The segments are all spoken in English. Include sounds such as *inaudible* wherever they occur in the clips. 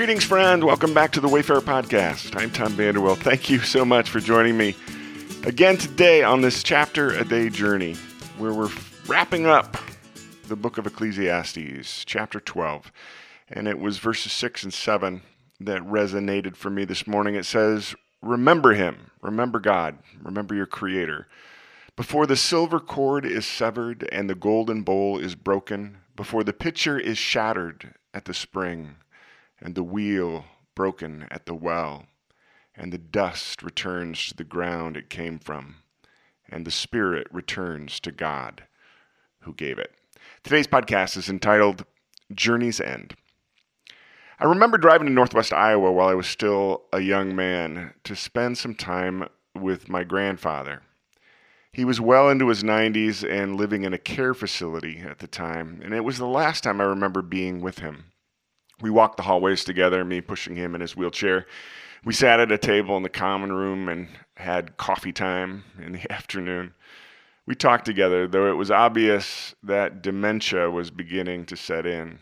Greetings, friend. Welcome back to the Wayfarer Podcast. I'm Tom Vanderwell. Thank you so much for joining me again today on this chapter a day journey where we're wrapping up the book of Ecclesiastes, chapter 12. And it was verses 6 and 7 that resonated for me this morning. It says, Remember him, remember God, remember your Creator. Before the silver cord is severed and the golden bowl is broken, before the pitcher is shattered at the spring, and the wheel broken at the well, and the dust returns to the ground it came from, and the spirit returns to God who gave it. Today's podcast is entitled Journey's End. I remember driving to Northwest Iowa while I was still a young man to spend some time with my grandfather. He was well into his 90s and living in a care facility at the time, and it was the last time I remember being with him. We walked the hallways together, me pushing him in his wheelchair. We sat at a table in the common room and had coffee time in the *laughs* afternoon. We talked together, though it was obvious that dementia was beginning to set in.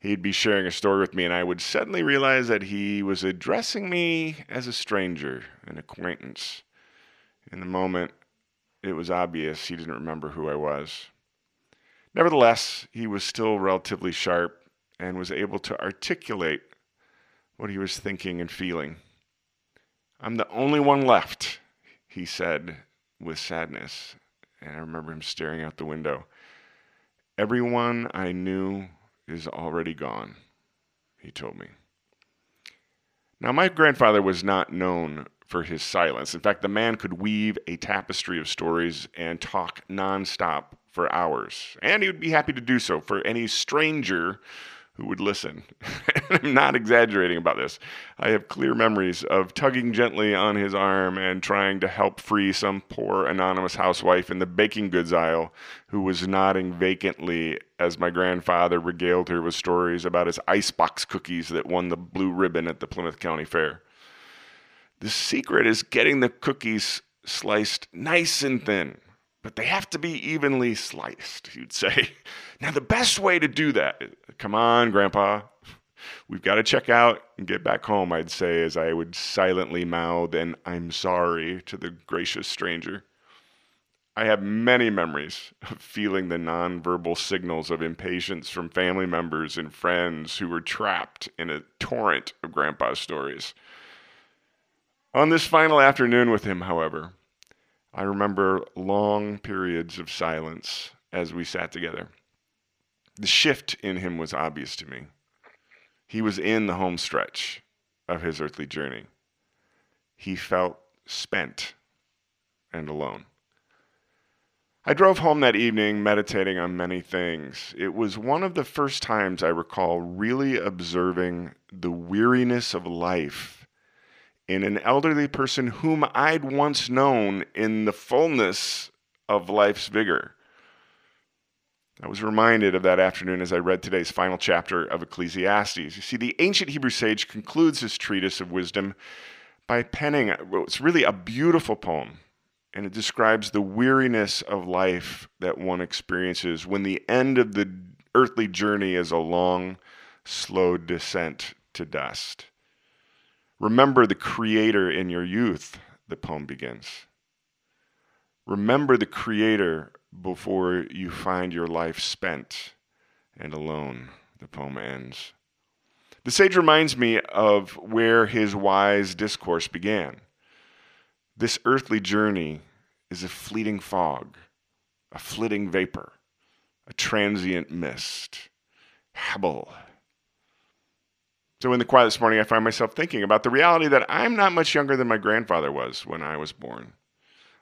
He'd be sharing a story with me, and I would suddenly realize that he was addressing me as a stranger, an acquaintance. In the moment, it was obvious he didn't remember who I was. Nevertheless, he was still relatively sharp and was able to articulate what he was thinking and feeling. I'm the only one left, he said with sadness. And I remember him staring out the window. Everyone I knew is already gone, he told me. Now, my grandfather was not known for his silence. In fact, the man could weave a tapestry of stories and talk nonstop for hours. And he would be happy to do so for any stranger who would listen. *laughs* I'm not exaggerating about this. I have clear memories of tugging gently on his arm and trying to help free some poor anonymous housewife in the baking goods aisle who was nodding vacantly as my grandfather regaled her with stories about his icebox cookies that won the blue ribbon at the Plymouth County Fair. The secret is getting the cookies sliced nice and thin but they have to be evenly sliced, you'd say. *laughs* Now, the best way to do that, come on, Grandpa, we've got to check out and get back home, I'd say, as I would silently mouth an I'm sorry to the gracious stranger. I have many memories of feeling the nonverbal signals of impatience from family members and friends who were trapped in a torrent of Grandpa's stories. On this final afternoon with him, however, I remember long periods of silence as we sat together. The shift in him was obvious to me. He was in the home stretch of his earthly journey. He felt spent and alone. I drove home that evening meditating on many things. It was one of the first times I recall really observing the weariness of life in an elderly person whom I'd once known in the fullness of life's vigor. I was reminded of that afternoon as I read today's final chapter of Ecclesiastes. You see, the ancient Hebrew sage concludes his treatise of wisdom by penning what's really a beautiful poem, and it describes the weariness of life that one experiences when the end of the earthly journey is a long, slow descent to dust. Remember the Creator in your youth, the poem begins. Remember the Creator before you find your life spent and alone, the poem ends. The sage reminds me of where his wise discourse began. This earthly journey is a fleeting fog, a flitting vapor, a transient mist. Hebel so, in the quiet this morning, I find myself thinking about the reality that I'm not much younger than my grandfather was when I was born.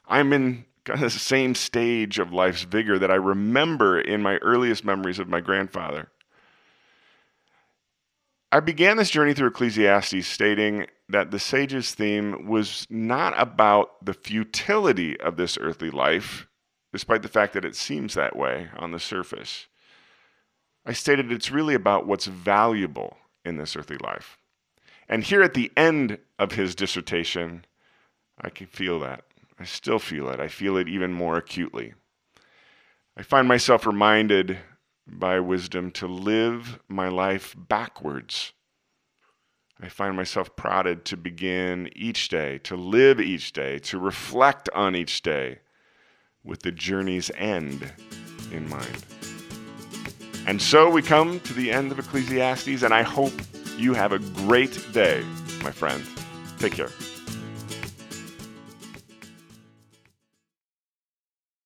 I'm in kind of the same stage of life's vigor that I remember in my earliest memories of my grandfather. I began this journey through Ecclesiastes stating that the sage's theme was not about the futility of this earthly life, despite the fact that it seems that way on the surface. I stated it's really about what's valuable in this earthly life. And here at the end of his dissertation, I can feel that. I still feel it. I feel it even more acutely. I find myself reminded by wisdom to live my life backwards. I find myself prodded to begin each day, to live each day, to reflect on each day with the journey's end in mind. And so we come to the end of Ecclesiastes, and I hope you have a great day, my friend. Take care.